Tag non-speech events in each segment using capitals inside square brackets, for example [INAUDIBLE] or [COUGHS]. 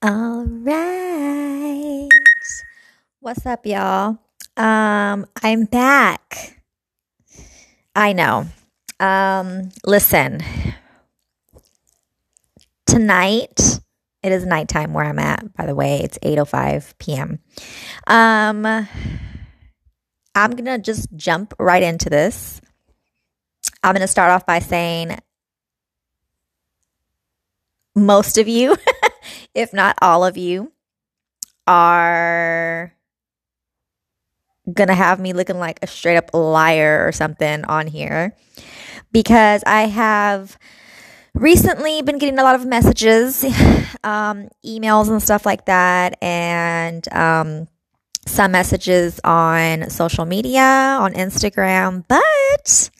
All right. What's up, y'all? Um, I'm back. I know. Um, listen. Tonight, it is nighttime where I'm at, by the way. It's 8:05 p.m. Um, I'm going to just jump right into this. I'm going to start off by saying most of you [LAUGHS] if not all of you, are gonna have me looking like a straight up liar or something on here. Because I have recently been getting a lot of messages, um, emails, and stuff like that, and um, some messages on social media, on Instagram, but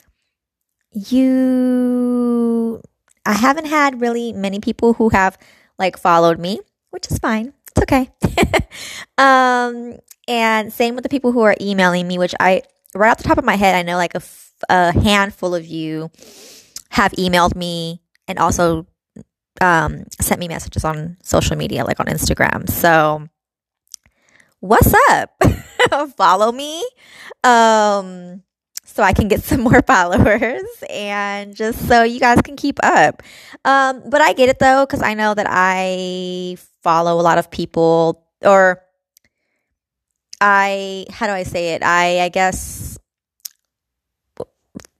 you, I haven't had really many people who have like followed me, which is fine. It's okay. [LAUGHS] um, and same with the people who are emailing me, which I, right off the top of my head, I know like a, f- a handful of you have emailed me and also um, sent me messages on social media, like on Instagram. So, what's up? [LAUGHS] Follow me. Um, so I can get [LAUGHS] some more followers and just so you guys can keep up. Um, but I get it though, because I know that I follow a lot of people or I, how do I say it? I, I guess,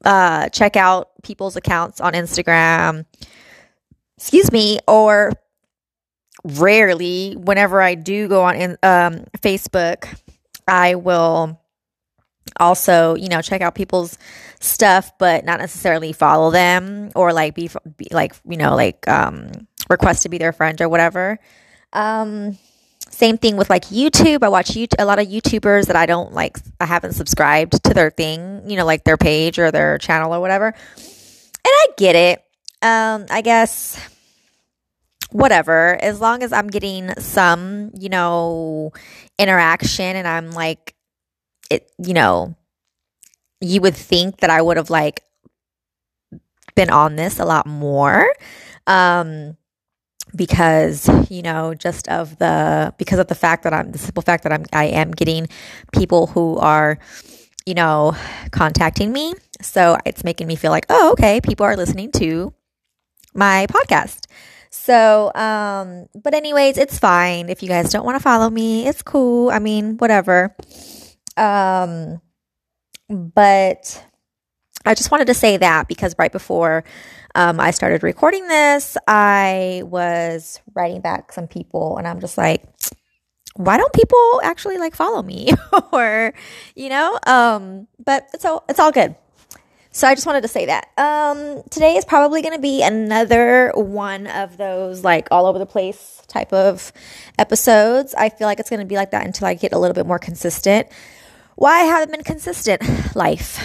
uh, check out people's accounts on Instagram, excuse me, or rarely, whenever I do go on in, um, Facebook, I will also, you know, check out people's stuff, but not necessarily follow them or like be, be like, you know, like um, request to be their friend or whatever. Um, same thing with like YouTube. I watch YouTube, a lot of YouTubers that I don't like, I haven't subscribed to their thing, you know, like their page or their channel or whatever. And I get it. Um, I guess whatever, as long as I'm getting some, you know, interaction and I'm like it, you know, you would think that I would have like been on this a lot more. Um, because you know just of the because of the fact that i'm the simple fact that i'm i am getting people who are you know contacting me. So it's making me feel like oh okay people are listening to my podcast. So um but anyways it's fine. If you guys don't want to follow me it's cool. I mean whatever um, but I just wanted to say that because right before um, I started recording this, I was writing back some people, and I'm just like, why don't people actually like follow me? [LAUGHS] Or you know um but it's all it's all good. So i just wanted to say that. Um today is probably going to be another one of those like all over the place type of episodes. I feel like it's going to be like that until i get a little bit more consistent why I haven't been consistent? [SIGHS] Life.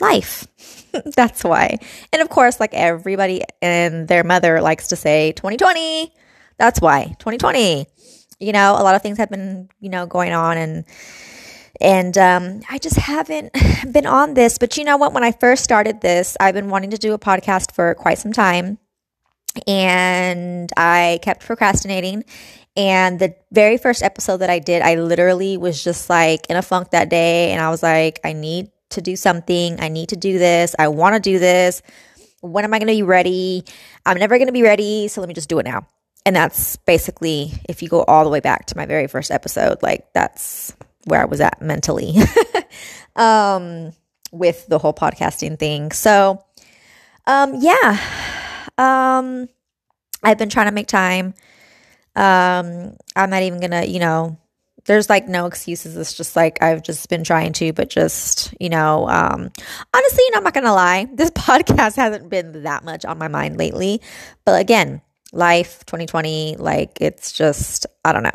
Life. [LAUGHS] That's why. And of course, like everybody and their mother likes to say 2020. That's why. 2020. You know, a lot of things have been, you know, going on and and um, I just haven't [SIGHS] been on this. But you know what? When I first started this, I've been wanting to do a podcast for quite some time. And I kept procrastinating. And the very first episode that I did, I literally was just like in a funk that day. And I was like, I need to do something. I need to do this. I want to do this. When am I going to be ready? I'm never going to be ready. So let me just do it now. And that's basically, if you go all the way back to my very first episode, like that's where I was at mentally [LAUGHS] um, with the whole podcasting thing. So, um, yeah, [SIGHS] um, I've been trying to make time um, I'm not even gonna, you know, there's like no excuses. It's just like I've just been trying to, but just, you know, um, honestly, I'm not gonna lie, this [LAUGHS] podcast hasn't been that much on my mind lately. But again, life 2020, like it's just, I don't know.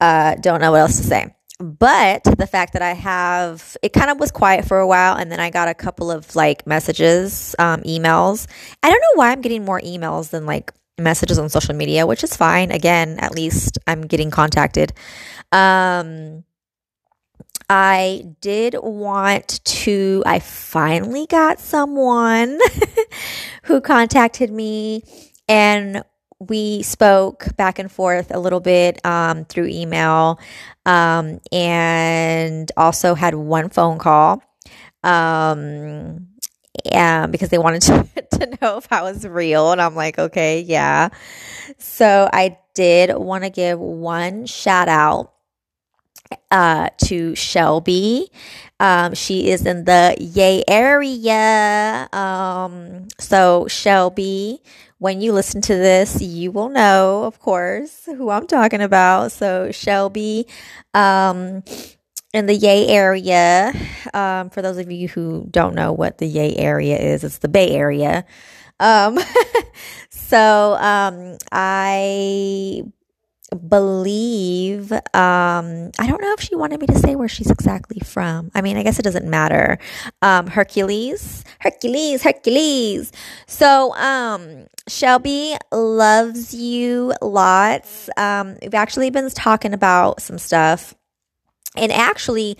Uh, don't know what else to say. But the fact that I have, it kind of was quiet for a while, and then I got a couple of like messages, um, emails. I don't know why I'm getting more emails than like messages on social media, which is fine. Again, at least I'm getting contacted. Um, I did want to, I finally got someone [LAUGHS] who contacted me and we spoke back and forth a little bit um, through email um, and also had one phone call um, yeah, because they wanted [LAUGHS] to, to know if I was real. And I'm like, okay, yeah. So I did want to give one shout out uh, to Shelby. Um, she is in the Yay area. Um, so Shelby, when you listen to this, you will know, of course, who I'm talking about. So Shelby, um, in the Yay area. Um, for those of you who don't know what the Yay area is, it's the Bay Area. Um, [LAUGHS] so um, I believe um i don't know if she wanted me to say where she's exactly from i mean i guess it doesn't matter um hercules hercules hercules so um shelby loves you lots um we've actually been talking about some stuff and actually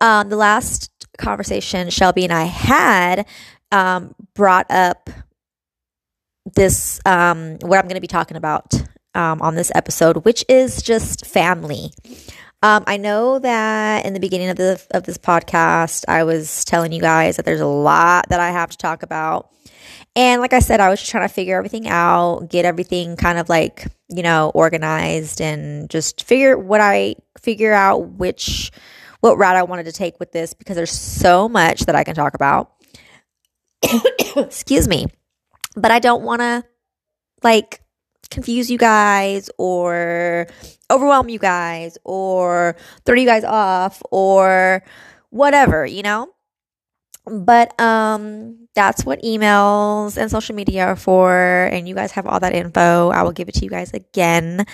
um the last conversation shelby and i had um brought up this um what i'm going to be talking about um, on this episode, which is just family. Um, I know that in the beginning of the of this podcast, I was telling you guys that there's a lot that I have to talk about. And like I said, I was just trying to figure everything out, get everything kind of like, you know, organized and just figure what I figure out which what route I wanted to take with this because there's so much that I can talk about. [COUGHS] Excuse me. But I don't want to like confuse you guys or overwhelm you guys or throw you guys off or whatever, you know? But um that's what emails and social media are for and you guys have all that info. I will give it to you guys again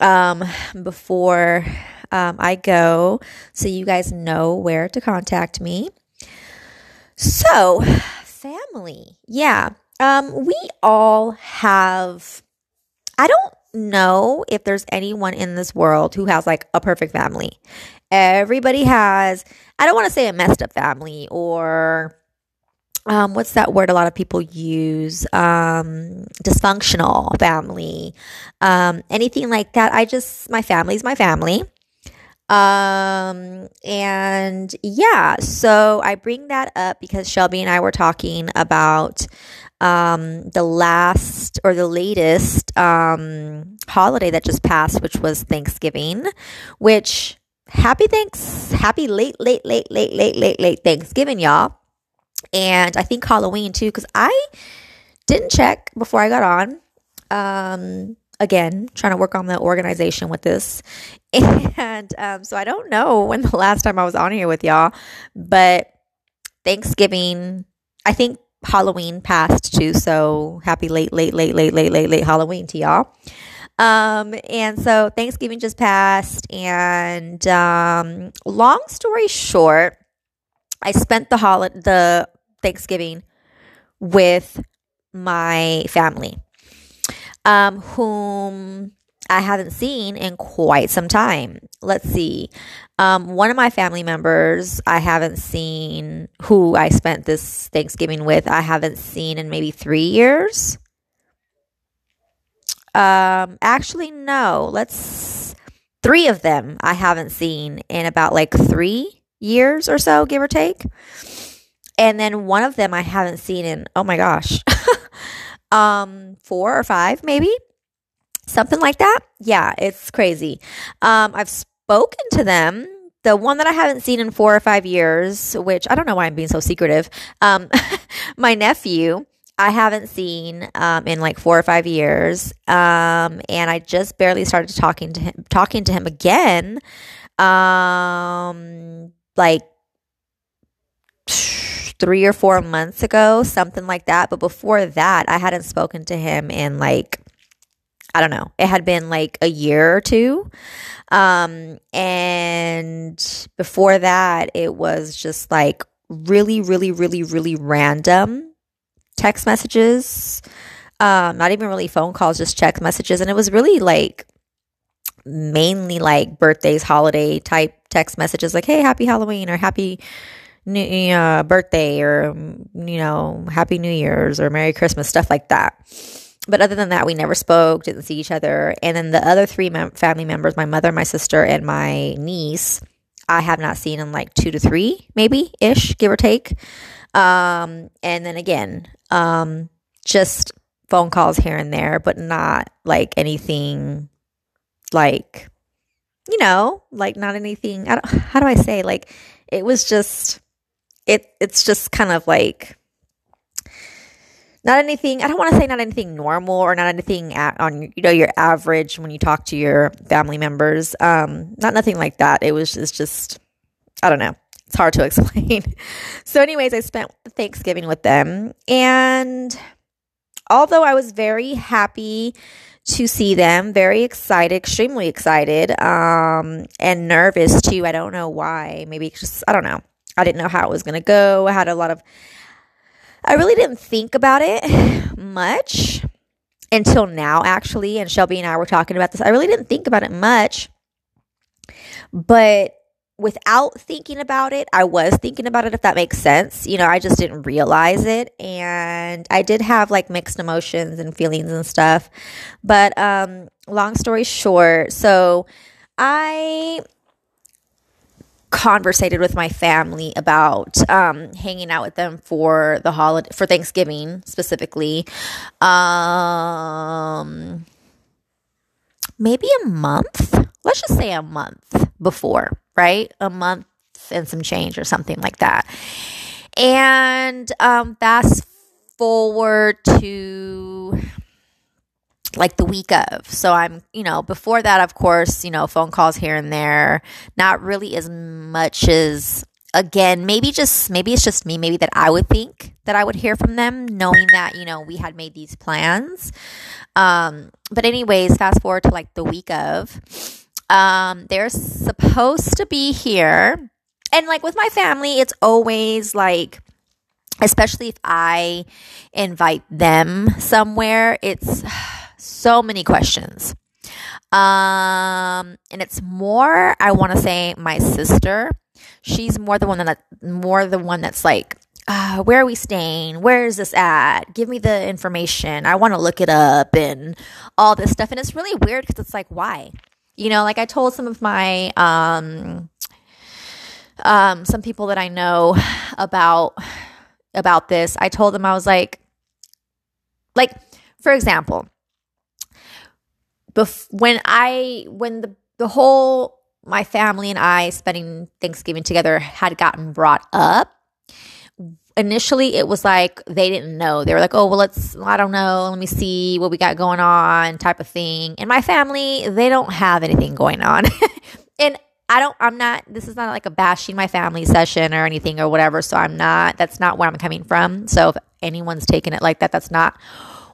um before um, I go so you guys know where to contact me. So, family. Yeah. Um we all have I don't know if there's anyone in this world who has like a perfect family. Everybody has, I don't want to say a messed up family or um, what's that word a lot of people use? Um, dysfunctional family, um, anything like that. I just, my family's my family. Um, and yeah, so I bring that up because Shelby and I were talking about um, the last or the latest um, holiday that just passed, which was Thanksgiving, which happy thanks, happy late, late, late, late, late, late, late Thanksgiving, y'all. And I think Halloween too, because I didn't check before I got on. Um, again, trying to work on the organization with this. [LAUGHS] And um, so I don't know when the last time I was on here with y'all, but Thanksgiving, I think Halloween passed too. So happy late, late, late, late, late, late, late Halloween to y'all. Um, and so Thanksgiving just passed, and um, long story short, I spent the holiday, the Thanksgiving with my family, um, whom I haven't seen in quite some time. Let's see. Um, one of my family members I haven't seen, who I spent this Thanksgiving with, I haven't seen in maybe three years. Um, actually, no. Let's three of them I haven't seen in about like three years or so, give or take. And then one of them I haven't seen in oh my gosh, [LAUGHS] um, four or five maybe something like that. Yeah, it's crazy. Um, I've spoken to them. The one that I haven't seen in four or five years, which I don't know why I'm being so secretive. Um, [LAUGHS] my nephew, I haven't seen um, in like four or five years, um, and I just barely started talking to him, talking to him again, um, like three or four months ago, something like that. But before that, I hadn't spoken to him in like I don't know, it had been like a year or two. Um, and before that, it was just like really, really, really, really random text messages. Um, not even really phone calls, just text messages. And it was really like mainly like birthdays, holiday type text messages like, hey, happy Halloween or happy new uh, birthday or, you know, happy New Year's or Merry Christmas, stuff like that. But other than that, we never spoke, didn't see each other. And then the other three mem- family members, my mother, my sister, and my niece, I have not seen in like two to three, maybe ish, give or take. Um, and then again, um, just phone calls here and there, but not like anything like, you know, like not anything. I don't, how do I say? Like, it was just, it, it's just kind of like, not anything i don't want to say not anything normal or not anything at, on you know your average when you talk to your family members um not nothing like that. It was it's just i don't know. It's hard to [LAUGHS] explain. So anyways i spent thanksgiving with them and although i was very happy to see them very excited extremely excited um and nervous too i don't know why. Maybe just i don't know. I didn't know how it was going to go. I had a lot of I really didn't think about it [SIGHS] much until now, actually. And Shelby and I were talking about this. I really didn't think about it much. But without thinking about it, I was thinking about it, if that makes sense. You know, I just didn't realize it. And I did have like mixed emotions and feelings and stuff. But um, long story short, so I conversated with my family about um, hanging out with them for the holiday for Thanksgiving specifically. Um, maybe a month. Let's just say a month before, right? A month and some change or something like that. And um, fast forward to like the week of. So I'm, you know, before that, of course, you know, phone calls here and there, not really as much as, again, maybe just, maybe it's just me, maybe that I would think that I would hear from them, knowing that, you know, we had made these plans. Um, but, anyways, fast forward to like the week of, um, they're supposed to be here. And like with my family, it's always like, especially if I invite them somewhere, it's, so many questions. Um, and it's more, I want to say, my sister. She's more the one that more the one that's like, uh, where are we staying? Where is this at? Give me the information. I want to look it up and all this stuff. And it's really weird because it's like, why? You know, like I told some of my um, um, some people that I know about about this. I told them I was like, like for example, bef- when I when the the whole my family and I spending Thanksgiving together had gotten brought up. Initially, it was like they didn't know. They were like, "Oh, well, let's I don't know. Let me see what we got going on," type of thing. And my family, they don't have anything going on, [LAUGHS] and I don't. I'm not. This is not like a bashing my family session or anything or whatever. So I'm not. That's not where I'm coming from. So if anyone's taking it like that, that's not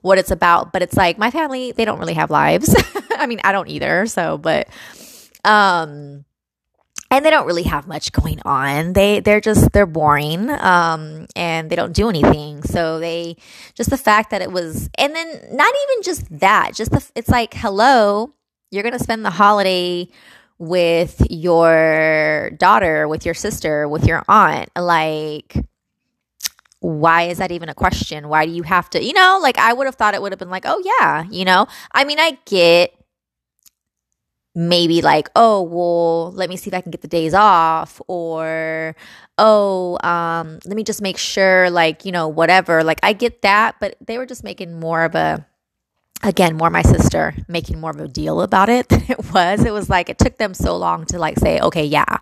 what it's about. But it's like my family, they don't really have lives. [LAUGHS] I mean, I don't either. So, but, um, and they don't really have much going on. They they're just they're boring, um, and they don't do anything. So they just the fact that it was, and then not even just that, just the it's like hello, you're gonna spend the holiday with your daughter, with your sister, with your aunt, like why is that even a question? Why do you have to, you know, like I would have thought it would have been like, oh, yeah, you know, I mean, I get maybe like, oh, well, let me see if I can get the days off, or oh, um, let me just make sure, like, you know, whatever. Like, I get that, but they were just making more of a, again, more my sister making more of a deal about it [LAUGHS] than it was. It was like, it took them so long to like say, okay, yeah.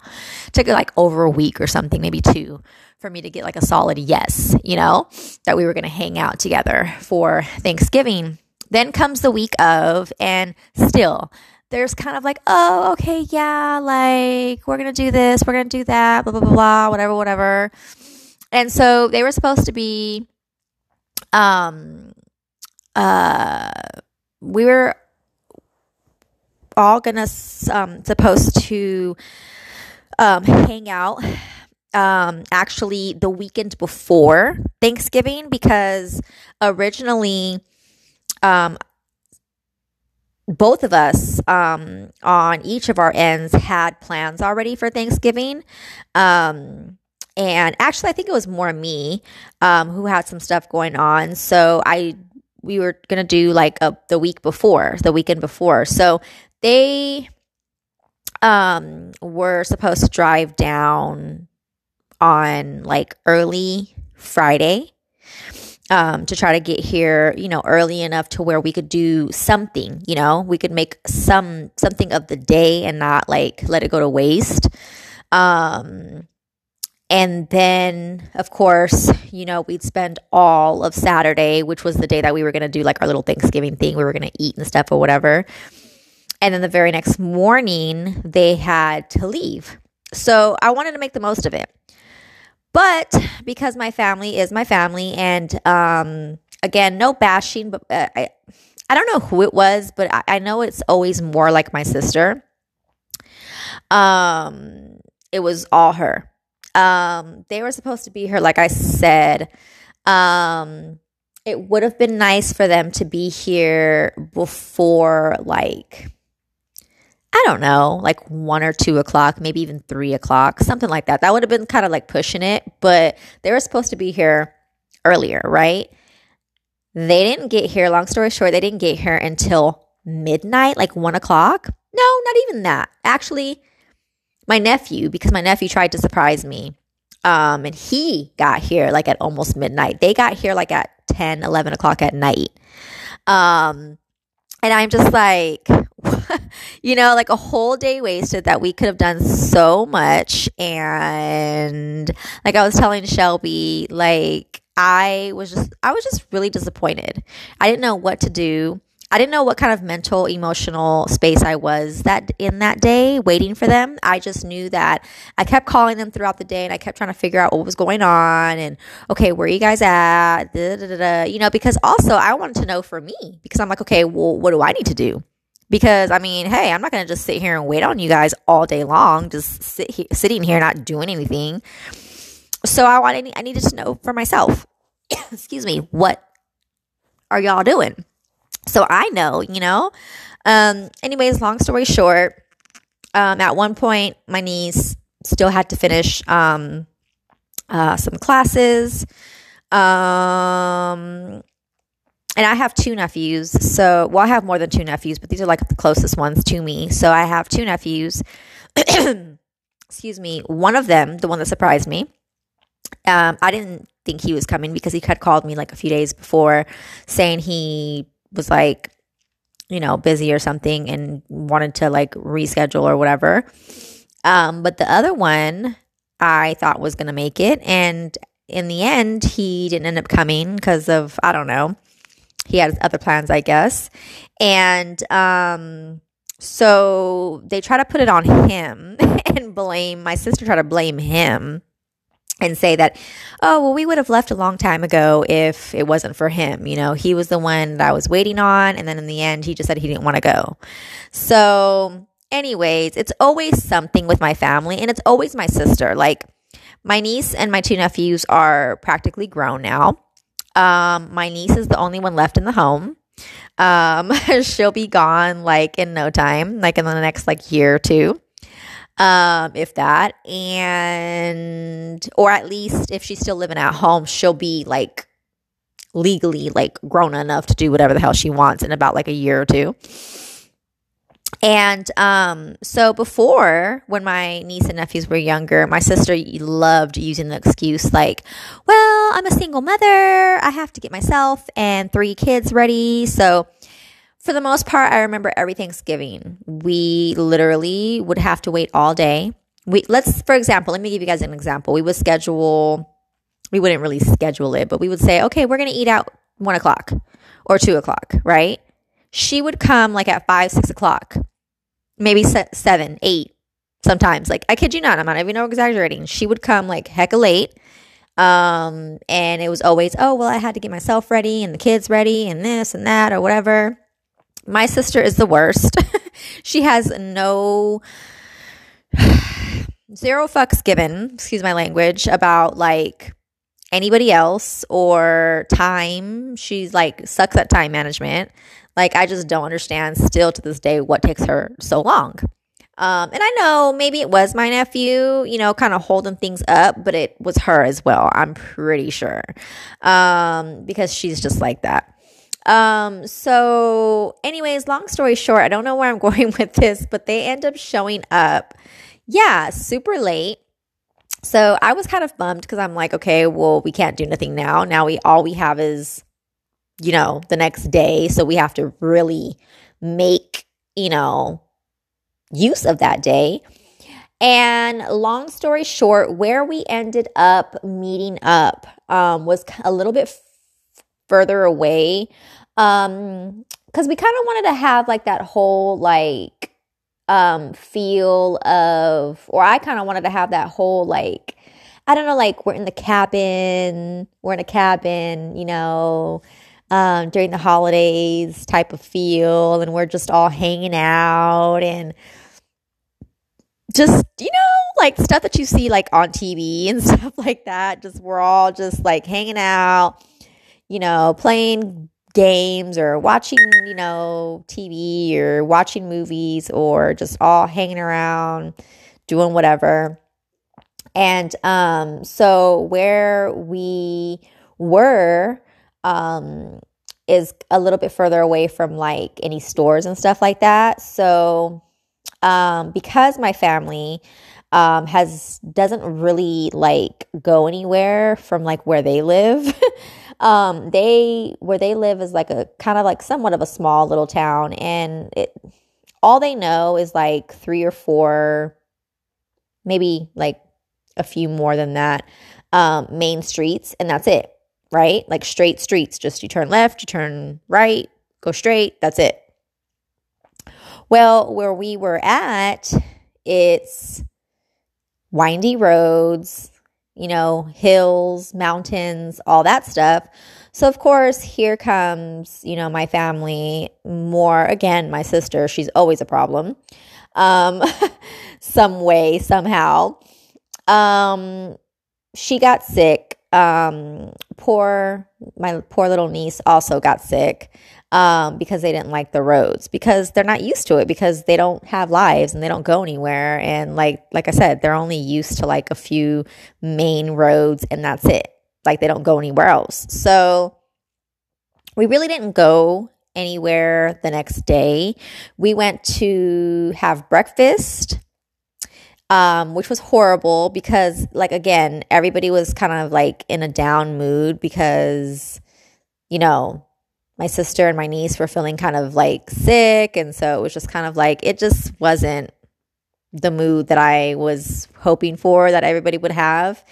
It took like over a week or something, maybe two for me to get like a solid yes, you know, that we were going to hang out together for Thanksgiving. Then comes the week of, and still, there's kind of like, oh, okay, yeah, like we're going to do this, we're going to do that, blah, blah, blah, blah, whatever, whatever. And so they were supposed to be, um, uh, we were all gonna um supposed to um hang out um, actually the weekend before Thanksgiving because originally, um, both of us um, on each of our ends had plans already for Thanksgiving. Um, and actually, I think it was more me um, who had some stuff going on. So I we were gonna do like a, the week before, the weekend before. So they um were supposed to drive down on like early Friday um, to try to get here, you know, early enough to where we could do something, you know, we could make some something of the day and not like let it go to waste. Um, and then, of course, you know, we'd spend all of Saturday, which was the day that we were going to do like our little Thanksgiving thing. We were going to eat and stuff or whatever. And then the very next morning, they had to leave. So I wanted to make the most of it. But because my family is my family, and um, again, no bashing, but uh, I, I don't know who it was, but I, I know it's always more like my sister. Um, it was all her. Um, they were supposed to be here, like I said. Um, it would have been nice for them to be here before, like, I don't know, like one or two o'clock, maybe even three o'clock, something like that. That would have been kind of like pushing it, but they were supposed to be here earlier, right? They didn't get here. Long story short, they didn't get here until midnight, like one o'clock. No, not even that. Actually, my nephew, because my nephew tried to surprise me, um, and he got here like at almost midnight. They got here like at 10, 11 o'clock at night. Um, and I'm just like, [LAUGHS] you know, like a whole day wasted that we could have done so much. And like I was telling Shelby, like I was just, I was just really disappointed. I didn't know what to do. I didn't know what kind of mental, emotional space I was that in that day waiting for them. I just knew that I kept calling them throughout the day and I kept trying to figure out what was going on and okay, where are you guys at? Da, da, da, you know, because also I wanted to know for me because I'm like, okay, well, what do I need to do? Because I mean, hey, I'm not to just sit here and wait on you guys all day long, just sit sitting here not doing anything. So I wanted, I needed to know for myself. [COUGHS] Excuse me, what are y'all doing? So I know, you know. Um, anyways, long story short, um, at one point, my niece still had to finish um, uh, some classes. Um, and I have two nephews. So, well, I have more than two nephews, but these are like the closest ones to me. So I have two nephews. [CLEARS THROAT] Excuse me. One of them, the one that surprised me, um, I didn't think he was coming because he had called me like a few days before saying he was like, you know, busy or something and wanted to like reschedule or whatever. Um, but the other one I thought was going to make it. And in the end, he didn't end up coming because of, I don't know, he had other plans, I guess. And um, so they try to put it on him [LAUGHS] and blame, my sister tried to blame him and say that, oh, well, we would have left a long time ago if it wasn't for him. You know, he was the one that I was waiting on. And then in the end, he just said he didn't want to go. So, anyways, it's always something with my family and it's always my sister. Like, my niece and my two nephews are practically grown now. Um, my niece is the only one left in the home. Um, [LAUGHS] she'll be gone like in no time, like in the next like year or two um, if that, and or at least if she's still living at home, she'll be like legally like grown enough to do whatever the hell she wants in about like a year or two. And um, so before, when my niece and nephews were younger, my sister loved using the excuse like, well, I'm a single mother. I have to get myself and three kids ready. So for the most part, I remember every Thanksgiving. We literally would have to wait all day. We let's, for example, let me give you guys an example. We would schedule. We wouldn't really schedule it, but we would say, okay, we're gonna eat out one o'clock or two o'clock, right? She would come like at five, six o'clock, maybe seven, eight, sometimes. Like I kid you not, I'm not even exaggerating. She would come like hecka late. Um, and it was always, oh, well, I had to get myself ready and the kids ready and this and that or whatever. My sister is the worst. [LAUGHS] she has no [SIGHS] zero fucks given, excuse my language, about like anybody else or time. She's like sucks at time management. Like I just don't understand still to this day what takes her so long. Um, and I know maybe it was my nephew, you know, kind of holding things up, but it was her as well. I'm pretty sure. Um, because she's just like that. Um, so, anyways, long story short, I don't know where I'm [LAUGHS] going with this, but they end up showing up, yeah, super late. So I was kind of bummed because I'm like, okay, well, we can't do nothing now. Now we all we have is, you know, the next day. So we have to really make, you know, use of that day. And long story short, where we ended up meeting up um, was a little bit further away um, because we kind of wanted to have like that whole like um feel of or I kind of wanted to have that whole like I don't know like we're in the cabin, we're in a cabin, you know, um during the holidays type of feel and we're just all hanging out and just you know like stuff that you see like on TV and [LAUGHS] stuff like that. Just we're all just like hanging out you know playing games or watching, you know, TV or watching movies or just all hanging around doing whatever. And um so where we were um is a little bit further away from like any stores and stuff like that. So um because my family um has doesn't really like go anywhere from like where they live [LAUGHS] um, they where they live is like a kind of like somewhat of a small little town, and it all they know is like three or four, maybe like a few more than that, um, main streets, and that's it, right? Like straight streets. Just you turn left, you turn right, go straight. That's it. Well, where we were at, it's windy roads, you know, hills, mountains, all that stuff. So, of course, here comes, you know, my family, more again, my sister, she's always a problem, um, [LAUGHS] some way, somehow. Um, she got sick. Um, poor, my poor little niece also got sick um, because they didn't like the roads because they're not used to it because they don't have lives and they don't go anywhere. And like like I said they're only used to like a few main roads and that's it. Like they don't go anywhere else. So we really didn't go anywhere the next day. We went to have breakfast um, which was horrible because like again everybody was kind of like in a down mood because you know my sister and my niece were feeling kind of like sick. And so it was just kind of like, it just wasn't the mood that I was hoping for that everybody would have.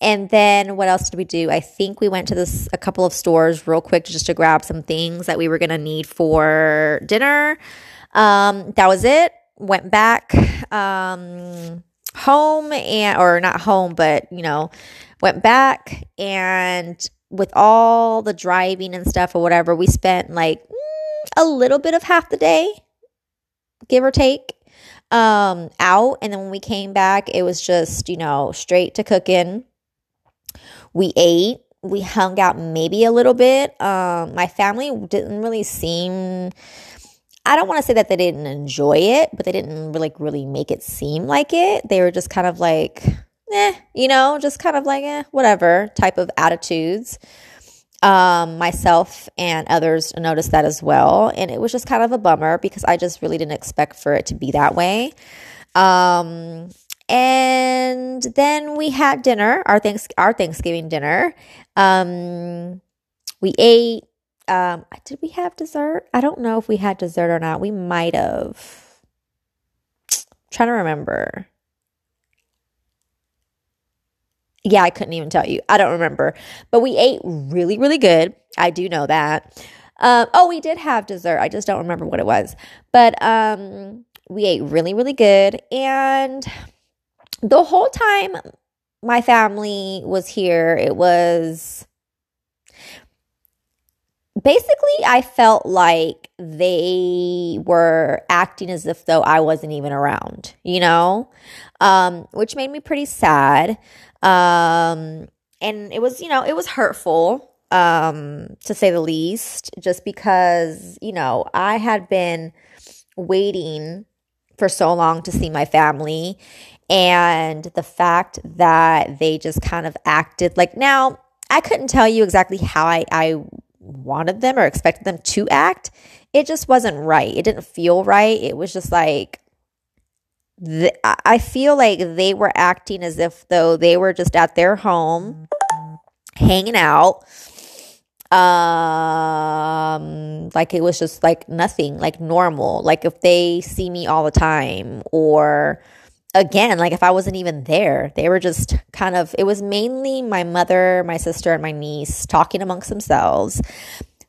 And then what else did we do? I think we went to this a couple of stores real quick just to grab some things that we were going to need for dinner. Um, that was it. Went back um, home and or not home, but you know, went back and with all the driving and stuff or whatever, we spent like mm, a little bit of half the day, give or take, um, out. And then when we came back, it was just, you know, straight to cooking. We ate, we hung out maybe a little bit. Um, my family didn't really seem. I don't want to say that they didn't enjoy it, but they didn't really really make it seem like it. They were just kind of like, eh, you know, just kind of like, eh, whatever type of attitudes. Um, myself and others noticed that as well. And it was just kind of a bummer because I just really didn't expect for it to be that way. Um, and then we had dinner, our thanks our Thanksgiving dinner. Um, we ate. Um, did we have dessert? I don't know if we had dessert or not. We might have. trying to remember yeah, I couldn't even tell you. I don't remember. But we ate really, really good. I do know that. Um, oh, we did have dessert. I just don't remember what it was. But um, we ate really, really good. And the whole time my family was here, it was basically, I felt like they were acting as if though I wasn't even around, you know, um, which made me pretty sad. Um, and it was, you know, it was hurtful, um, to say the least, just because, you know, I had been waiting for so long to see my family. And the fact that they just kind of acted like now, I couldn't tell you exactly how I, I wanted them or expected them to act. It just wasn't right. It didn't feel right. It was just like, I feel like they were acting as if though they were just at their home hanging out um like it was just like nothing like normal. Like if they see me all the time or again like if i wasn't even there they were just kind of it was mainly my mother my sister and my niece talking amongst themselves.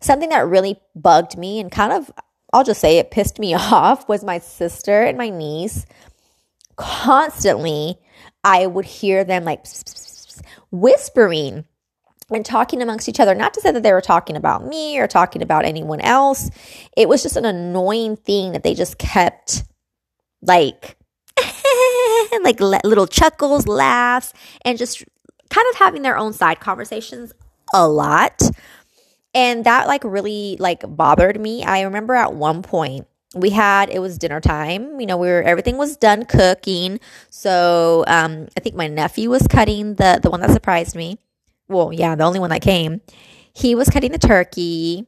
Something that really bugged me and kind of i'll just say it pissed me [LAUGHS] off was my sister and my niece constantly i would hear them like whispering and talking amongst each other. Not to say that they were talking about me or talking about anyone else. It was just an annoying thing that they just kept like, [LAUGHS] like little chuckles, laughs, and just kind of having their own side conversations a lot. And that like really like bothered me. I remember at one point we had it was dinner time you know we were everything was done cooking so um i think my nephew was cutting the the one that surprised me well, yeah, the only one that came. He was cutting the turkey.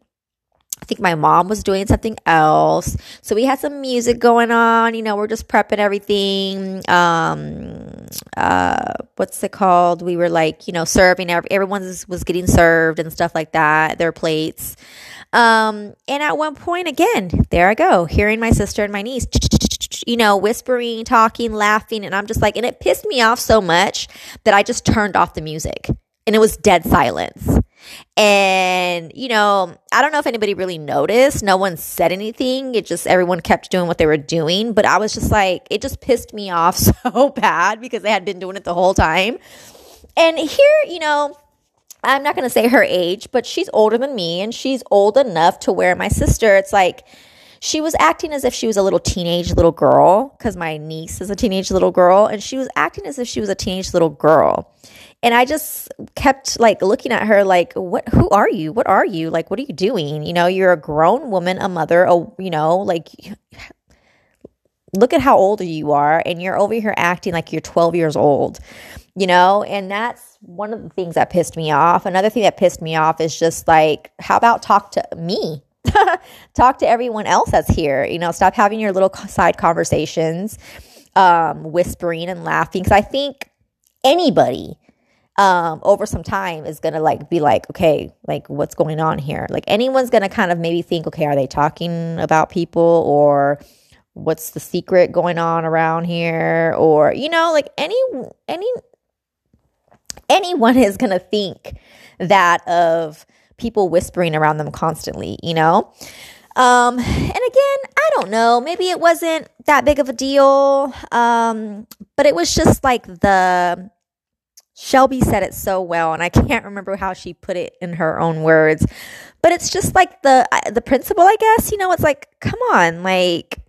I think my mom was doing something else. So we had some music going on. You know, we're just prepping everything. Um, uh, what's it called? We were like, you know, serving. Everyone was getting served and stuff like that. Their plates. Um, and at one point, again, there I go, hearing my sister and my niece, [TSK] you know, whispering, talking, laughing, and I'm just like, and it pissed me off so much that I just turned off the music and it was dead silence. And, you know, I don't know if anybody really noticed. No one said anything. It just, everyone kept doing what they were doing. But I was just like, it just pissed me off [LAUGHS] so bad because they had been doing it the whole time. And here, you know, I'm not going to say her age, but she's older than me and she's old enough to where my sister, it's like, she was acting as if she was a little teenage little girl because my niece is a teenage little girl and she was acting as if she was a teenage little girl and I just kept like looking at her like, what, who are you? What are you? Like, what are you doing? You know, you're a grown woman, a mother, a, you know, like, look at how old you are. And you're over here acting like you're 12 years old, you know? And that's one of the things that pissed me off. Another thing that pissed me off is just like, how about talk to me? [LAUGHS] talk to everyone else that's here. You know, stop having your little side conversations, um, whispering and laughing. Because I think anybody um, over some time is gonna like be like, okay, like what's going on here? Like anyone's gonna kind of maybe think, okay, are they talking about people or what's the secret going on around here? Or, you know, like any any anyone is gonna think that of people whispering around them constantly, you know? Um, and again, I don't know, maybe it wasn't that big of a deal. Um, but it was just like the Shelby said it so well, and I can't remember how she put it in her own words, but it's just like the the principle, I guess. You know, it's like, come on, like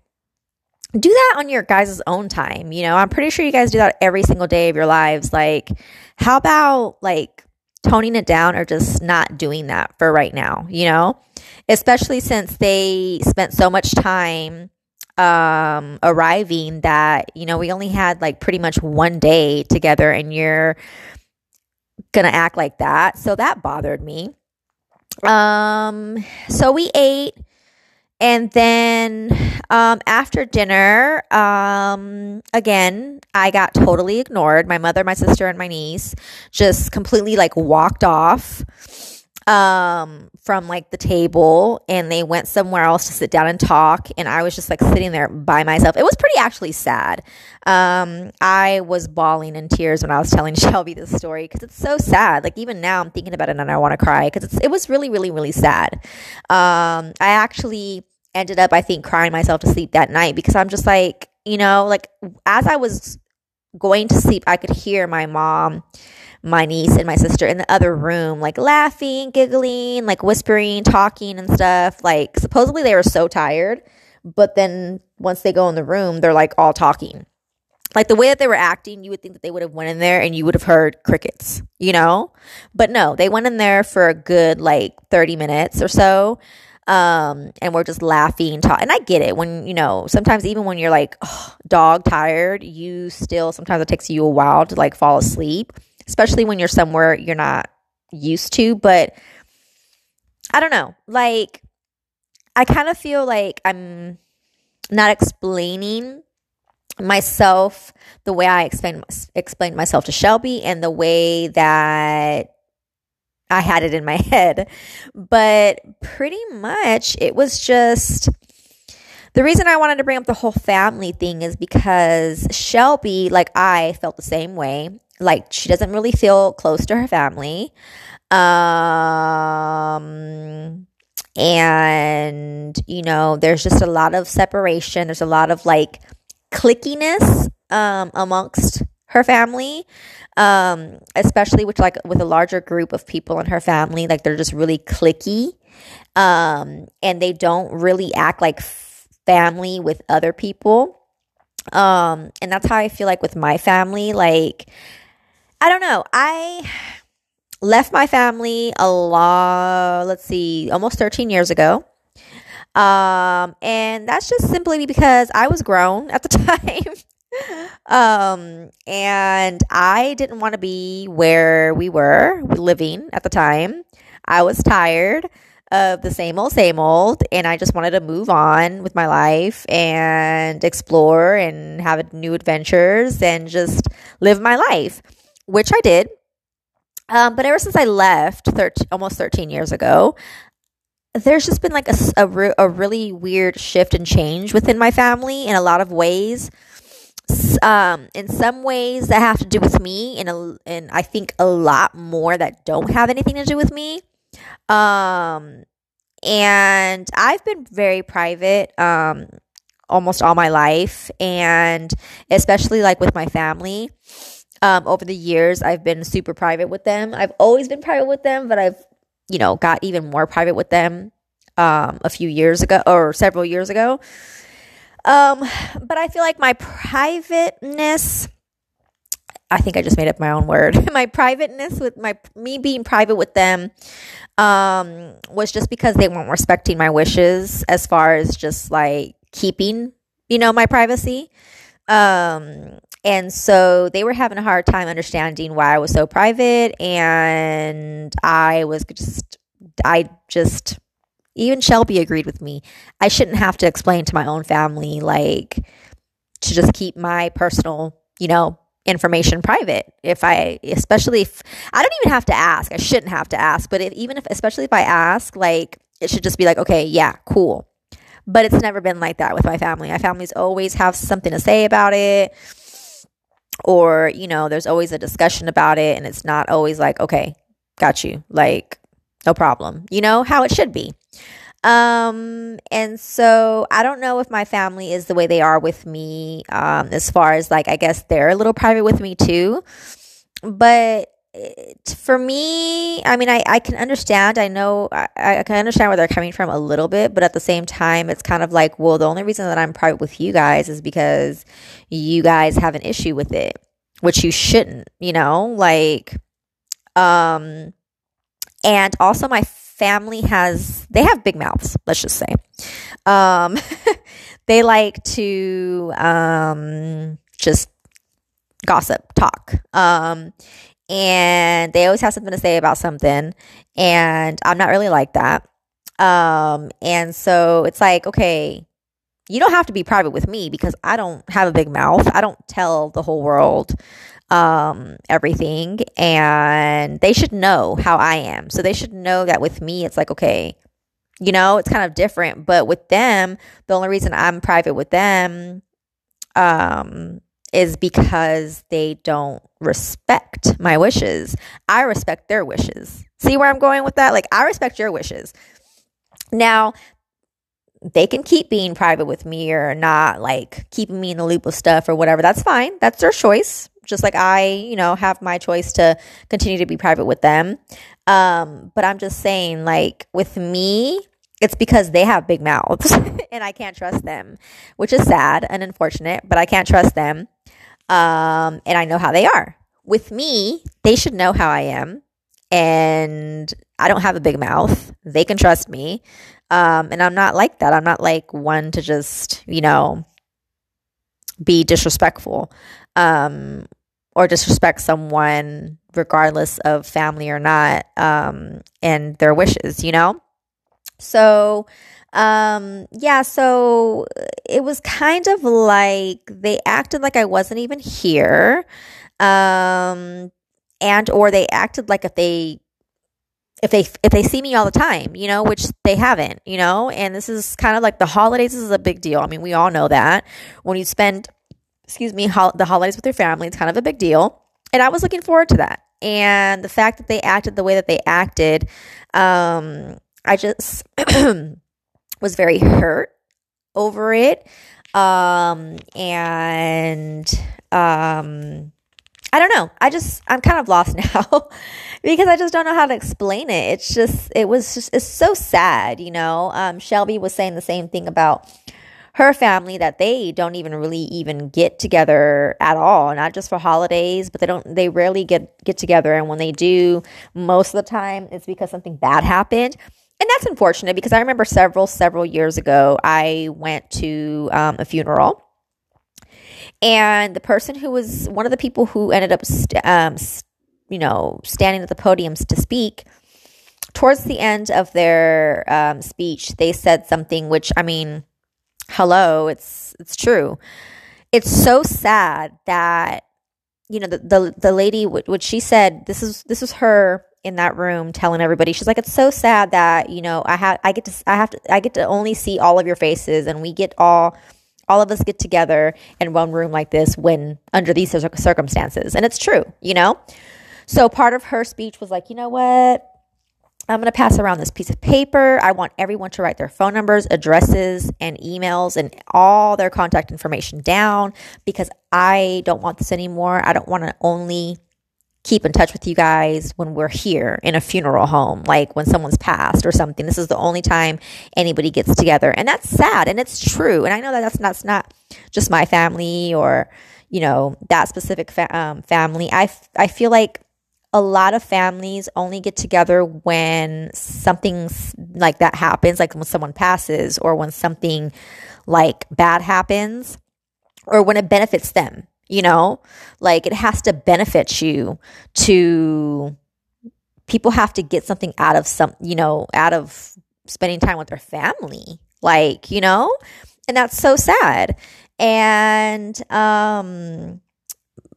do that on your guys' own time. You know, I'm pretty sure you guys do that every single day of your lives. Like, how about like toning it down or just not doing that for right now? You know, especially since they spent so much time um arriving that you know we only had like pretty much one day together and you're gonna act like that so that bothered me um so we ate and then um after dinner um again i got totally ignored. My mother my sister and my niece just completely like walked off um, from like the table and they went somewhere else to sit down and talk. And I was just like sitting there by myself. It was pretty actually sad. Um, I was bawling in tears when I was telling [LAUGHS] Shelby this story because it's so sad. Like even now I'm thinking about it and I want to cry because it was really, really, really sad. Um, I actually ended up, I think, crying myself to sleep that night because I'm just like, you know, like as I was going to sleep, I could hear my mom my niece and my sister in the other room, like laughing, giggling, like whispering, talking and stuff. Like supposedly they were so tired, but then once they go in the room, they're like all talking. Like the way that they were acting, you would think that they would have went in there and you would have heard crickets, you know? But no, they went in there for a good like 30 minutes or so. Um, and we're just laughing, talk- and I get it when you know sometimes even when you're like oh, dog tired, you still sometimes it takes you a while to like fall asleep especially when you're somewhere you're not used to. But I don't know. Like, I kind of feel like I'm not explaining myself the way I explained explained myself to Shelby and the way that I had it in my [LAUGHS] head. But pretty much it was just the reason I wanted to bring up the whole family thing is because Shelby, like I, felt the same way. Like she doesn't really feel close to her family. Um and you know, there's just a lot of separation. There's a lot of like clickiness um amongst her family um especially with like with a larger group of people in her family like they're just really clicky um and they don't really act like family with other people um and that's how i feel like with my family like i don't know. I left my family a lot let's see almost 13 years ago. Um and that's just simply because i was grown at the [LAUGHS] time. Um, and I didn't want to be where we were living at the time. I was tired of the same old, same old, and I just wanted to move on with my life and explore and have new adventures and just live my life, which I did. Um, but ever since I left 13, almost 13 years ago, there's just been like a, a, a really weird shift and change within my family in a lot of ways um, in some ways that have to do with me, and a, and I think a lot more that don't have anything to do with me. Um, and I've been very private, um, almost all my life, and especially like with my family. Um, over the years, I've been super private with them. I've always been private with them, but I've, you know, got even more private with them um, a few years ago or several years ago. Um, but I feel like my privateness, I think I just made up my own word. [LAUGHS] my privateness with my me being private with them um was just because they weren't respecting my wishes as far as just like keeping, you know, my privacy. Um and so they were having a hard time understanding why I was so private and I was just I just even Shelby agreed with me. I shouldn't have to explain to my own family, like, to just keep my personal, you know, information private. If I, especially if I don't even have to ask, I shouldn't have to ask, but if, even if, especially if I ask, like, it should just be like, okay, yeah, cool. But it's never been like that with my family. My families always have something to say about it. Or, you know, there's always a discussion about it, and it's not always like, okay, got you. Like, no problem. You know how it should be. Um, and so I don't know if my family is the way they are with me, um, as far as like, I guess they're a little private with me too. But it, for me, I mean, I, I can understand. I know I, I can understand where they're coming from a little bit, but at the same time, it's kind of like, well, the only reason that I'm private with you guys is because you guys have an issue with it, which you shouldn't, you know, like, um, and also my family has they have big mouths let's just say um, [LAUGHS] they like to um, just gossip talk um, and they always have something to say about something and i'm not really like that um, and so it's like okay you don't have to be private with me because i don't have a big mouth i don't tell the whole world um, everything, and they should know how I am. So they should know that with me, it's like, okay, you know, it's kind of different. But with them, the only reason I'm private with them um, is because they don't respect my wishes. I respect their wishes. See where I'm going with that? Like, I respect your wishes. Now, they can keep being private with me or not like keeping me in the loop of stuff or whatever. That's fine. That's their choice just like I, you know, have my choice to continue to be private with them. Um, but I'm just saying, like, with me, it's because they have big mouths [LAUGHS] and I can't trust them, which is sad and unfortunate, but I can't trust them. Um, and I know how they are. With me, they should know how I am. And I don't have a big mouth. They can trust me. Um, and I'm not like that. I'm not like one to just, you know, be disrespectful um, or disrespect someone regardless of family or not um, and their wishes you know So, um, yeah, so it was kind of like they acted like I wasn't even here. Um, and or they acted like if they if they if they see me all the time, you know, which they haven't, you know, and this is kind of like the holidays This is a big deal. I mean, we all know that when you spend, excuse me, the holidays with your family, it's kind of a big deal, and I was looking forward to that. And the fact that they acted the way that they acted, um, I just [CLEARS THROAT] was very hurt over it, um, and um I don't know. I just I'm kind of lost [LAUGHS] now because I just don't know how to explain it. It's just it was just it's so sad, you know. Um, Shelby was saying the same thing about her family that they don't even really even get together at all not just for holidays but they don't they rarely get get together and when they do most of the time it's because something bad happened and that's unfortunate because i remember several several years ago i went to um, a funeral and the person who was one of the people who ended up, st- um, st- you know, standing at the podiums to speak, towards the end of their um, speech, they said something which, I mean, hello, it's it's true. It's so sad that you know the the, the lady what she said this is this is her in that room telling everybody she's like it's so sad that you know i have i get to i have to i get to only see all of your faces and we get all all of us get together in one room like this when under these circumstances. And it's true, you know? So part of her speech was like, you know what? I'm going to pass around this piece of paper. I want everyone to write their phone numbers, addresses, and emails and all their contact information down because I don't want this anymore. I don't want to only keep in touch with you guys when we're here in a funeral home, like when someone's passed or something. This is the only time anybody gets together. And that's sad and it's true. And I know that that's, that's not just my family or, you know, that specific fa- um, family. I, f- I feel like a lot of families only get together when something like that happens, like when someone passes or when something like bad happens or when it benefits them you know? Like it has to benefit you to people have to get something out of some you know out of spending time with their family like you know? And that's so sad. And um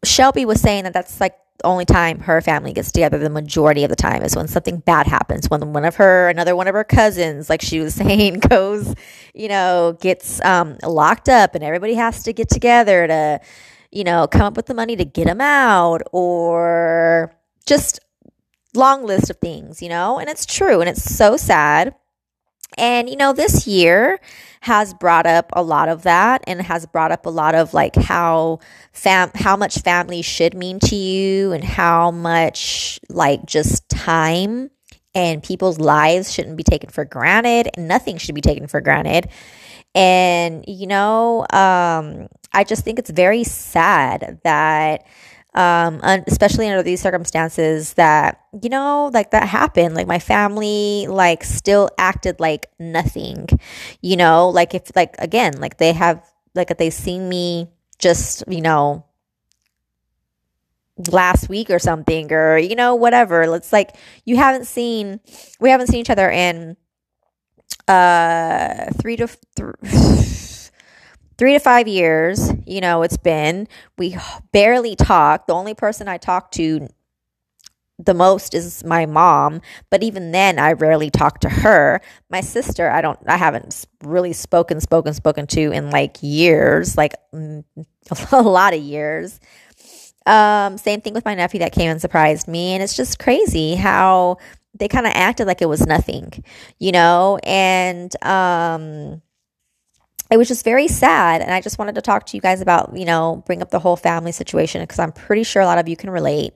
shelby was saying that that's like the only time her family gets together the majority of the time is when something bad happens when one of her another one of her cousins like she was [LAUGHS] saying goes you know gets um locked up and everybody has to get together to you know, come up with the money to get them out or just long list of things, you know? And it's true and it's so sad. And you know, this year has brought up a lot of that and has brought up a lot of like how fam how much family should mean to you and how much like just time and people's lives shouldn't be taken for granted and nothing should be taken for granted. And you know, um I just think it's very sad that, um, especially under these circumstances, that you know, like that happened. Like my family, like still acted like nothing. You know, like if like again, like they have like if they seen me just you know last week or something or you know whatever it's like you haven't seen we haven't seen each other in uh 3 to th- [LAUGHS] three to five years, you know, it's been. We barely talk. The only person I talk to the most is my mom, but even then I rarely talk to her. My sister, I don't I haven't really spoken spoken spoken to in like years, like [LAUGHS] a lot of years. Um same thing with my nephew that came and surprised me and it's just crazy how they kind of acted like it was nothing, you know? And um it was just very sad. And I just wanted to talk to you guys about, you know, bring up the whole family situation because I'm pretty sure a lot of you can relate.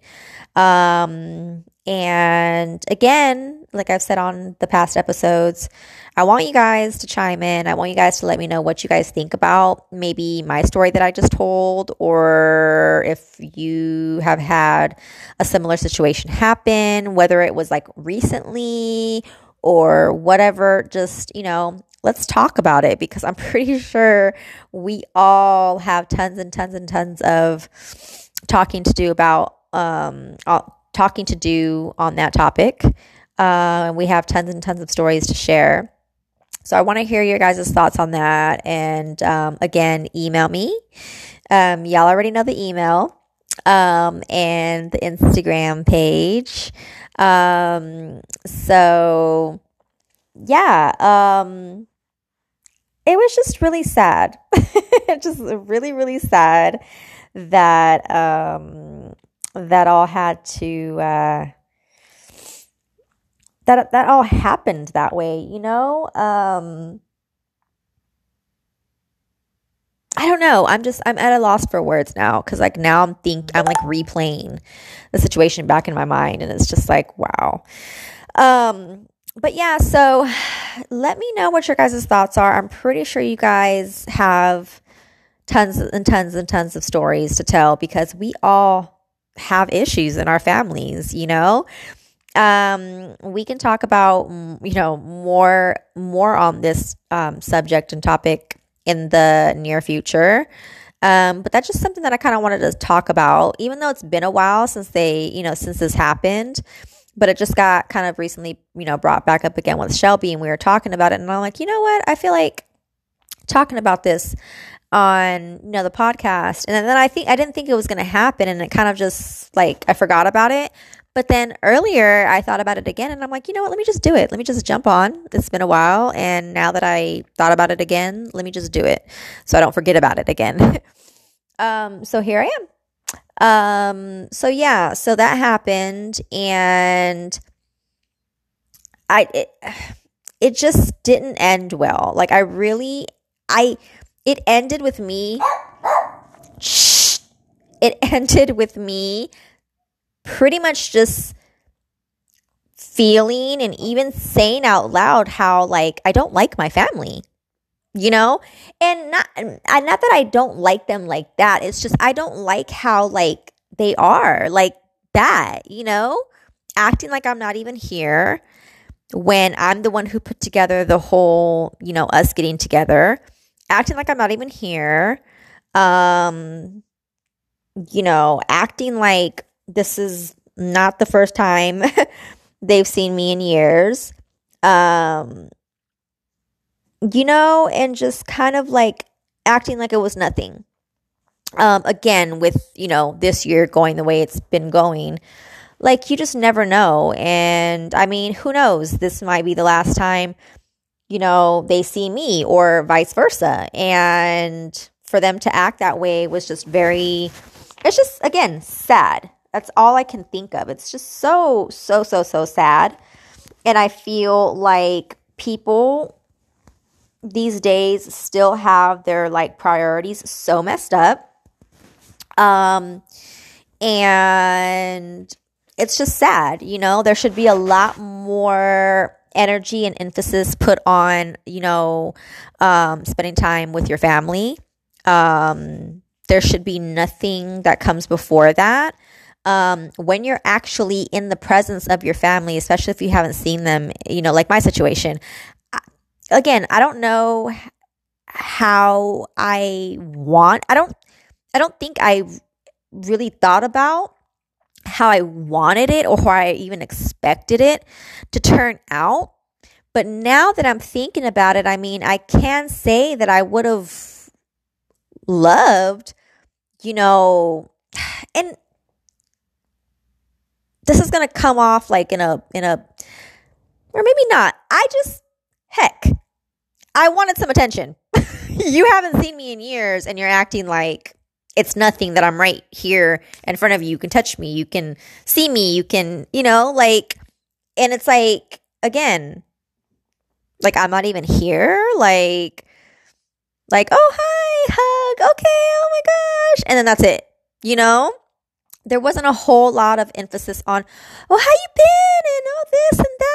Um, and again, like I've said on the past episodes, I want you guys to chime in. I want you guys to let me know what you guys think about maybe my story that I just told, or if you have had a similar situation happen, whether it was like recently or whatever. Just, you know, let's talk about it because I'm [LAUGHS] pretty sure we all have tons and tons and tons of talking to do about um, talking to do on that topic. Uh, we have tons and tons of stories to share. So I want to hear your guys' thoughts on that. And um, again, email me. Um, y'all already know the email um, and the Instagram page. Um, so yeah, um, it was just really sad. [LAUGHS] just really, really sad that um, that all had to uh, that that all happened that way. You know. Um, I don't know. I'm just I'm at a loss for words now because like now I'm think I'm like replaying the situation back in my mind and it's just like wow. Um but yeah, so let me know what your guys' thoughts are. I'm pretty sure you guys have tons and tons and tons of stories to tell because we all have issues in our families, you know? Um, we can talk about, you know, more, more on this, um, subject and topic in the near future. Um, but that's just something that I kind of wanted to talk about, even though it's been a while since they, you know, since this happened. But it just got kind of recently, you know, brought back up again with Shelby, and we were talking about it. And I'm like, you know what? I feel like talking about this on you know the podcast and then i think i didn't think it was going to happen and it kind of just like i forgot about it but then earlier I thought about it again and I'm like, you know what? Let me just do it. Let me just jump on. It's been a while. And now that I thought about it again, let me just do it so I don't forget about it again. [LAUGHS] um, so here I am. Um, so yeah, so that happened and I, it, [SIGHS] it just didn't end well. Like I really, I, it ended with me. shh, It [LAUGHS] ended with me pretty much just feeling and even saying out loud how like I don't like my family. You know? And not and not that I don't like them like that. It's just I don't like how like they are like that, you know? Acting like I'm not even here when I'm the one who put together the whole, you know, us getting together. Acting like I'm not even here. Um you know, acting like this is not the first time [LAUGHS] they've seen me in years. Um, you know, and just kind of like acting like it was nothing. Um, again, with, you know, this year going the way it's been going, like you just never know. And I mean, who knows? This might be the last time, you know, they see me or vice versa. And for them to act that way was just very, it's just, again, sad. That's all I can think of. It's just so, so, so, so sad. And I feel like people these days still have their like priorities so messed up. Um, and it's just sad, you know, there should be a lot more energy and emphasis put on, you know, um, spending time with your family. Um, there should be nothing that comes before that um, when you're actually in the presence of your family, especially if you haven't seen them, you know, like my situation. Again, I don't know how I want. I don't. I don't think I really thought about how I wanted it or how I even expected it to turn out. But now that I'm thinking about it, I mean, I can say that I would have loved, you know, [SIGHS] and this is going to come off like in a in a or maybe not. I just heck, I wanted some attention. [LAUGHS] you haven't seen me in years and you're acting like it's nothing that I'm right here in front of you. You can touch me, you can see me, you can, you know, like and it's like again, like I'm not even here, like like, oh hi, hug, okay, oh my gosh. And then that's it. You know? there wasn't a whole lot of emphasis on, oh, how you been? And all this and that.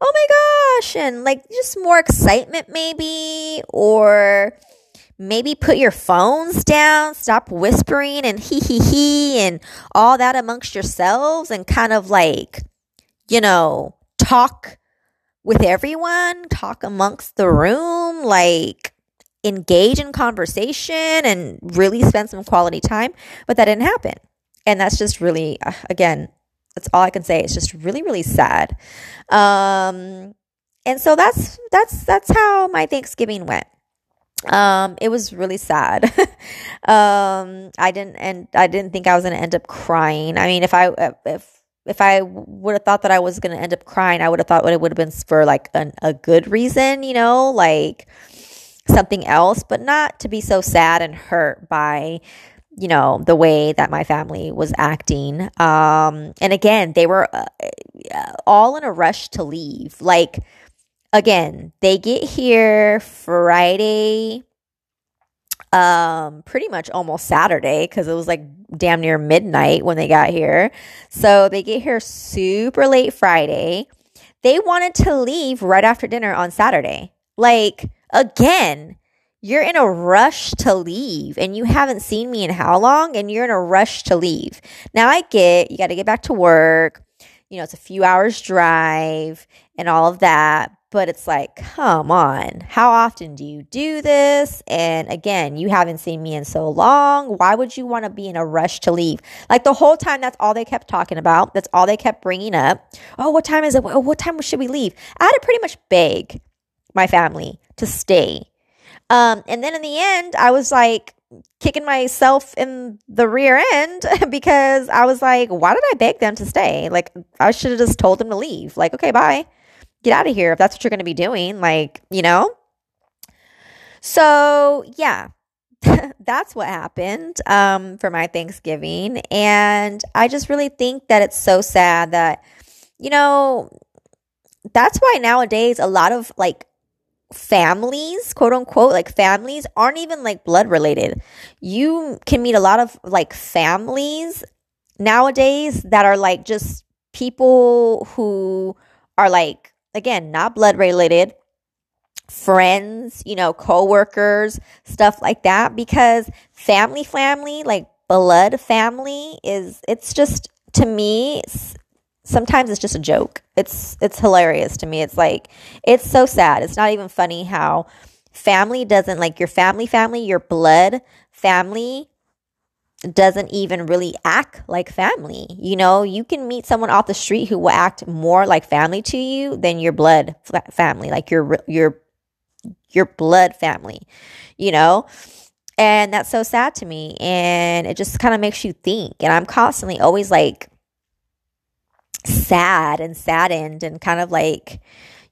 Oh my gosh. And like just more excitement, maybe. Or maybe put your phones down, stop whispering and hee hee hee and all that amongst yourselves and kind of like, you know, talk with everyone, talk amongst the room, like engage in conversation and really spend some quality time. But that didn't happen. And that's just really, uh, again, that's all I can say. It's just really, really sad. Um, and so that's that's that's how my Thanksgiving went. Um, it was really sad. [LAUGHS] um, I didn't and I didn't think I was gonna end up crying. I mean, if I if if I would have thought that I was gonna end up crying, I would have thought it would have been for like an, a good reason, you know, like something else, but not to be so sad and hurt by you know the way that my family was acting. Um and again they were uh, all in a rush to leave. Like again they get here friday um pretty much almost saturday because it was like damn near midnight when they got here. So they get here super late friday. They wanted to leave right after dinner on saturday. Like again you're in a rush to leave and you haven't seen me in how long and you're in a rush to leave. Now I get you got to get back to work. You know, it's a few hours drive and all of that, but it's like, come on. How often do you do this? And again, you haven't seen me in so long. Why would you want to be in a rush to leave? Like the whole time that's all they kept talking about. That's all they kept bringing up. Oh, what time is it? What time should we leave? I had to pretty much beg my family to stay um, and then in the end, I was like kicking myself in the rear end [LAUGHS] because I was like, why did I beg them to stay? Like, I should have just told them to leave. Like, okay, bye. Get out of here if that's what you're going to be doing. Like, you know? So, yeah, [LAUGHS] that's what happened um, for my Thanksgiving. And I just really think that it's so sad that, you know, that's why nowadays a lot of like families, quote unquote, like families aren't even like blood related. You can meet a lot of like families nowadays that are like just people who are like, again, not blood related, friends, you know, coworkers, stuff like that. Because family, family, like blood family is, it's just, to me, sometimes it's just a joke. It's it's hilarious to me. It's like it's so sad. It's not even funny how family doesn't like your family family, your blood family doesn't even really act like family. You know, you can meet someone off the street who will act more like family to you than your blood family, like your your your blood family, you know? And that's so sad to me and it just kind of makes you think. And I'm constantly always like sad and saddened and kind of like,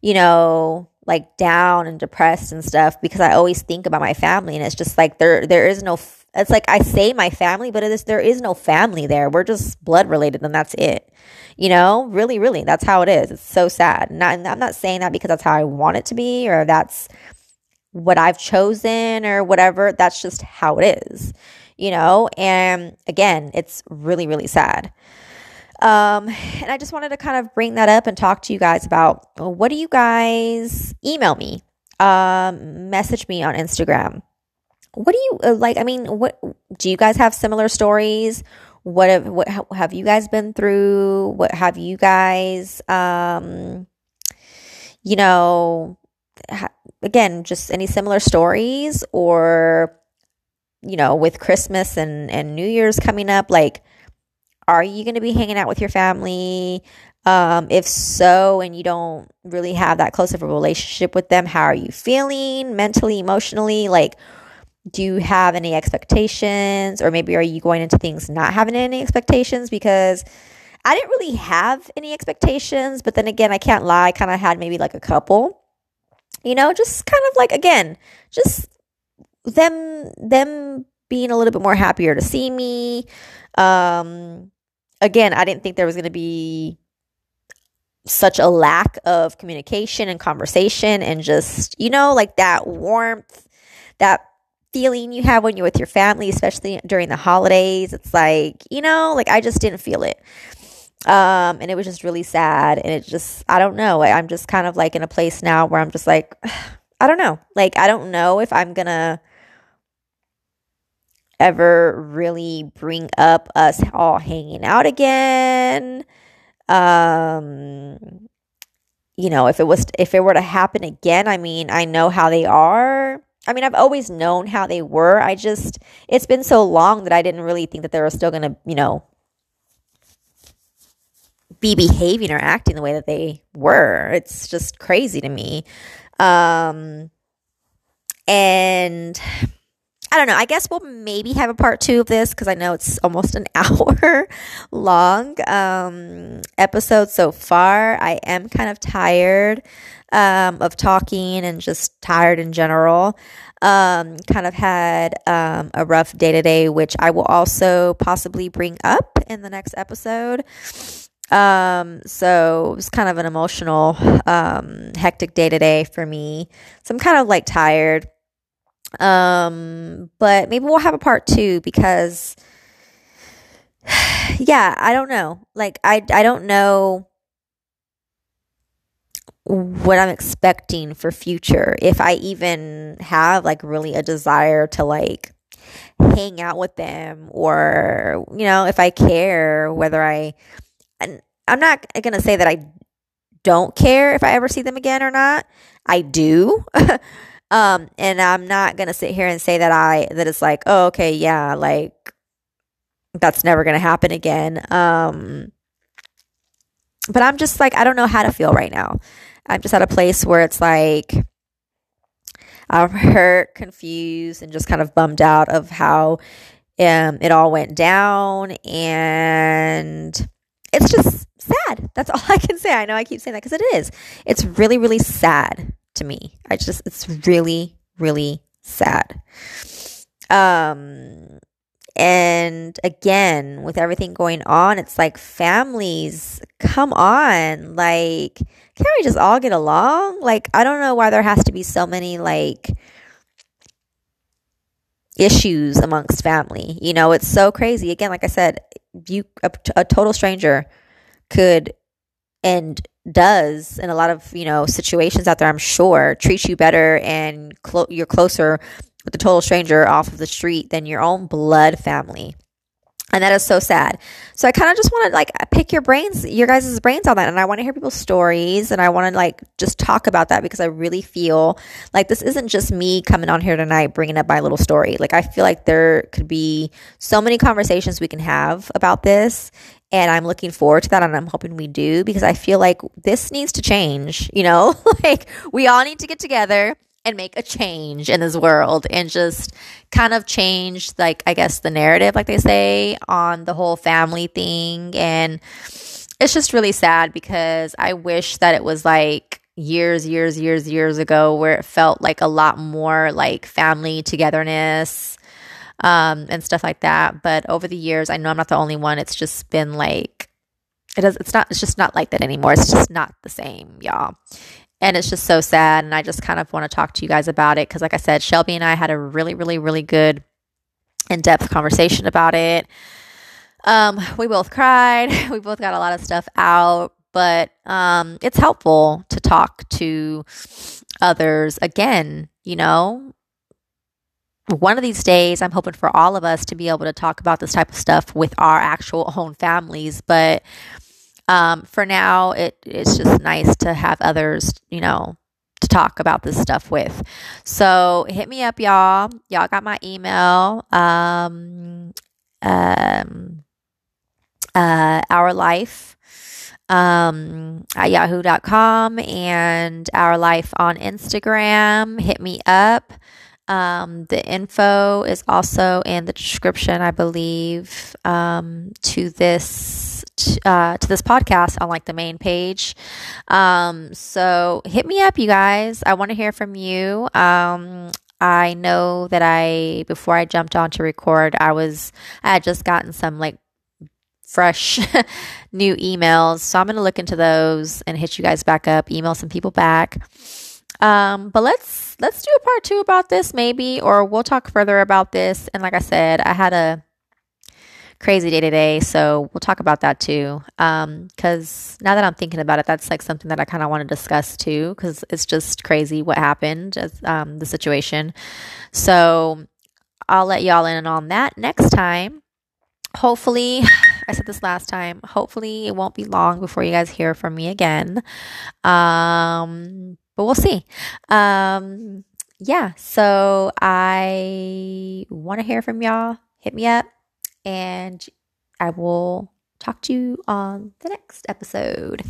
you know, like down and depressed and stuff because I always think about my family and it's just like there there is no it's like I say my family but it is there is no family there. We're just blood related and that's it. You know? Really really that's how it is. It's so sad. Not I'm not saying that because that's how I want it to be or that's what I've chosen or whatever. That's just how it is. You know? And again, it's really really sad. Um, and I just wanted to kind of bring that up and talk to you guys about well, what do you guys email me, um, message me on Instagram. What do you uh, like? I mean, what do you guys have similar stories? What have what have you guys been through? What have you guys, um, you know, ha- again, just any similar stories or you know, with Christmas and and New Year's coming up, like are you going to be hanging out with your family? Um, if so, and you don't really have that close of a relationship with them, how are you feeling mentally, emotionally? Like, do you have any expectations? Or maybe are you going into things not having any expectations? Because I didn't really have any expectations, but then again, I can't lie, I kind of had maybe like a couple. You know, just kind of like again, just them them being a little bit more happier to see me. Um again, I didn't think there was going to be such a lack of communication and conversation and just, you know, like that warmth, that feeling you have when you're with your family, especially during the holidays. It's like, you know, like I just didn't feel it. Um, and it was just really sad. And it just, I don't know. I'm just kind of like in a place now where I'm just like, [SIGHS] I don't know. Like, I don't know if I'm going to ever really bring up us all hanging out again. Um, you know, if it was if it were to happen again, I mean, I know how they are. I mean, I've always known how they were. I just it's been so long that I didn't really think that they were still going to, you know, be behaving or acting the way that they were. It's just crazy to me. Um, and I don't know. I guess we'll maybe have a part two of this because I know it's almost an [LAUGHS] hour long um, episode so far. I am kind of tired um, of talking and just tired in general. Um, kind of had um, a rough day today, which I will also possibly bring up in the next episode. Um, so it was kind of an emotional, um, hectic day today for me. So I'm kind of like tired. Um, but maybe we'll have a part two because, [SIGHS] yeah, I don't know. Like, I, I don't know what I'm expecting for future. If I even have like really a desire to like hang out with them or, you know, if I care whether I, and I'm not going to say that I don't care if I ever see them again or not. I do. [LAUGHS] Um, and I'm not gonna sit here and say that I that it's like, oh, okay, yeah, like that's never gonna happen again. Um, but I'm just like, I don't know how to feel right now. I'm just at a place where it's like I'm [LAUGHS] hurt, confused, and just kind of bummed out of how um, it all went down. And it's just sad. That's [LAUGHS] all I can say. I know I keep saying that because it is. It's really, really sad to me. I just, it's really, really sad. Um, and again, with everything going on, it's like families, come on. Like, can't we just all get along? Like, I don't know why there has to be so many, like, issues amongst family. You know, it's so crazy. Again, like I said, you, a, a total stranger could end does in a lot of you know situations out there i'm sure treats you better and clo- you're closer with a total stranger off of the street than your own blood family. And that is so sad. So i kind of just want to like pick your brains your guys' brains on that and i want to hear people's stories and i want to like just talk about that because i really feel like this isn't just me coming on here tonight bringing up my little story. Like i feel like there could be so many conversations we can have about this and I'm looking forward to that and I'm hoping we do because I feel like this needs to change, you know? [LAUGHS] like we all need to get together and make a change in this world and just kind of change like I guess the narrative like they say on the whole family thing and it's just really sad because I wish that it was like years years years years ago where it felt like a lot more like family togetherness um, and stuff like that. But over the years, I know I'm not the only one. It's just been like it does. It's not. It's just not like that anymore. It's just not the same, y'all. And it's just so sad. And I just kind of want to talk to you guys about it because, like I said, Shelby and I had a really, really, really good in depth conversation about it. Um, we both cried. [LAUGHS] We both got a lot of stuff out, but um, it's helpful to talk to others again. You know, one of these days, I'm hoping for all of us to be able to talk about this type of stuff with our actual own families. But um, for now, it, it's just nice to have others, you know, to talk about this stuff with. So hit me up, y'all. Y'all got my email. Um, um, uh, our life um, at yahoo.com and our life on Instagram. Hit me up. Um, the info is also in the description, I believe, um, to this uh, to this podcast on like the main page. Um, so hit me up, you guys. I want to hear from you. Um, I know that I before I jumped on to record, I was I had just gotten some like fresh [LAUGHS] new emails, so I'm gonna look into those and hit you guys back up. Email some people back. Um, but let's let's do a part two about this maybe, or we'll talk further about this. And like I said, I had a crazy day today, so we'll talk about that too. Um, because now that I'm thinking about it, that's like something that I kind of want to discuss too, because it's just crazy what happened, um, the situation. So I'll let y'all in on that next time. Hopefully, [SIGHS] I said this last time. Hopefully, it won't be long before you guys hear from me again. Um, but we'll see. Um, yeah, so I want to hear from y'all. Hit me up and I will talk to you on the next episode.